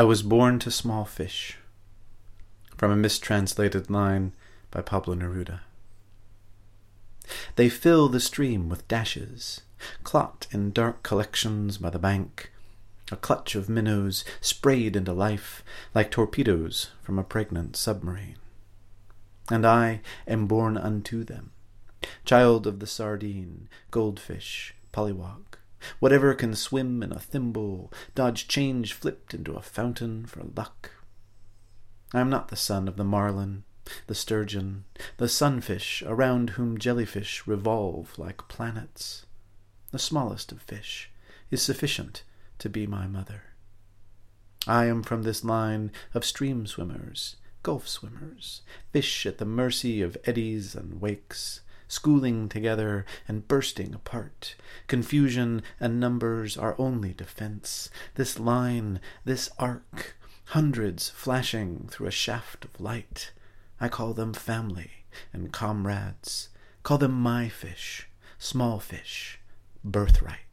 I was born to small fish. From a mistranslated line by Pablo Neruda. They fill the stream with dashes, clot in dark collections by the bank, a clutch of minnows sprayed into life like torpedoes from a pregnant submarine. And I am born unto them, child of the sardine, goldfish, pollywog, whatever can swim in a thimble, dodge change flipped into a fountain for luck. I am not the son of the marlin, the sturgeon, the sunfish around whom jellyfish revolve like planets. The smallest of fish is sufficient to be my mother. I am from this line of stream swimmers, gulf swimmers, fish at the mercy of eddies and wakes, schooling together and bursting apart. Confusion and numbers are only defense. This line, this arc, hundreds flashing through a shaft of light. I call them family and comrades. Call them my fish, small fish, birthright.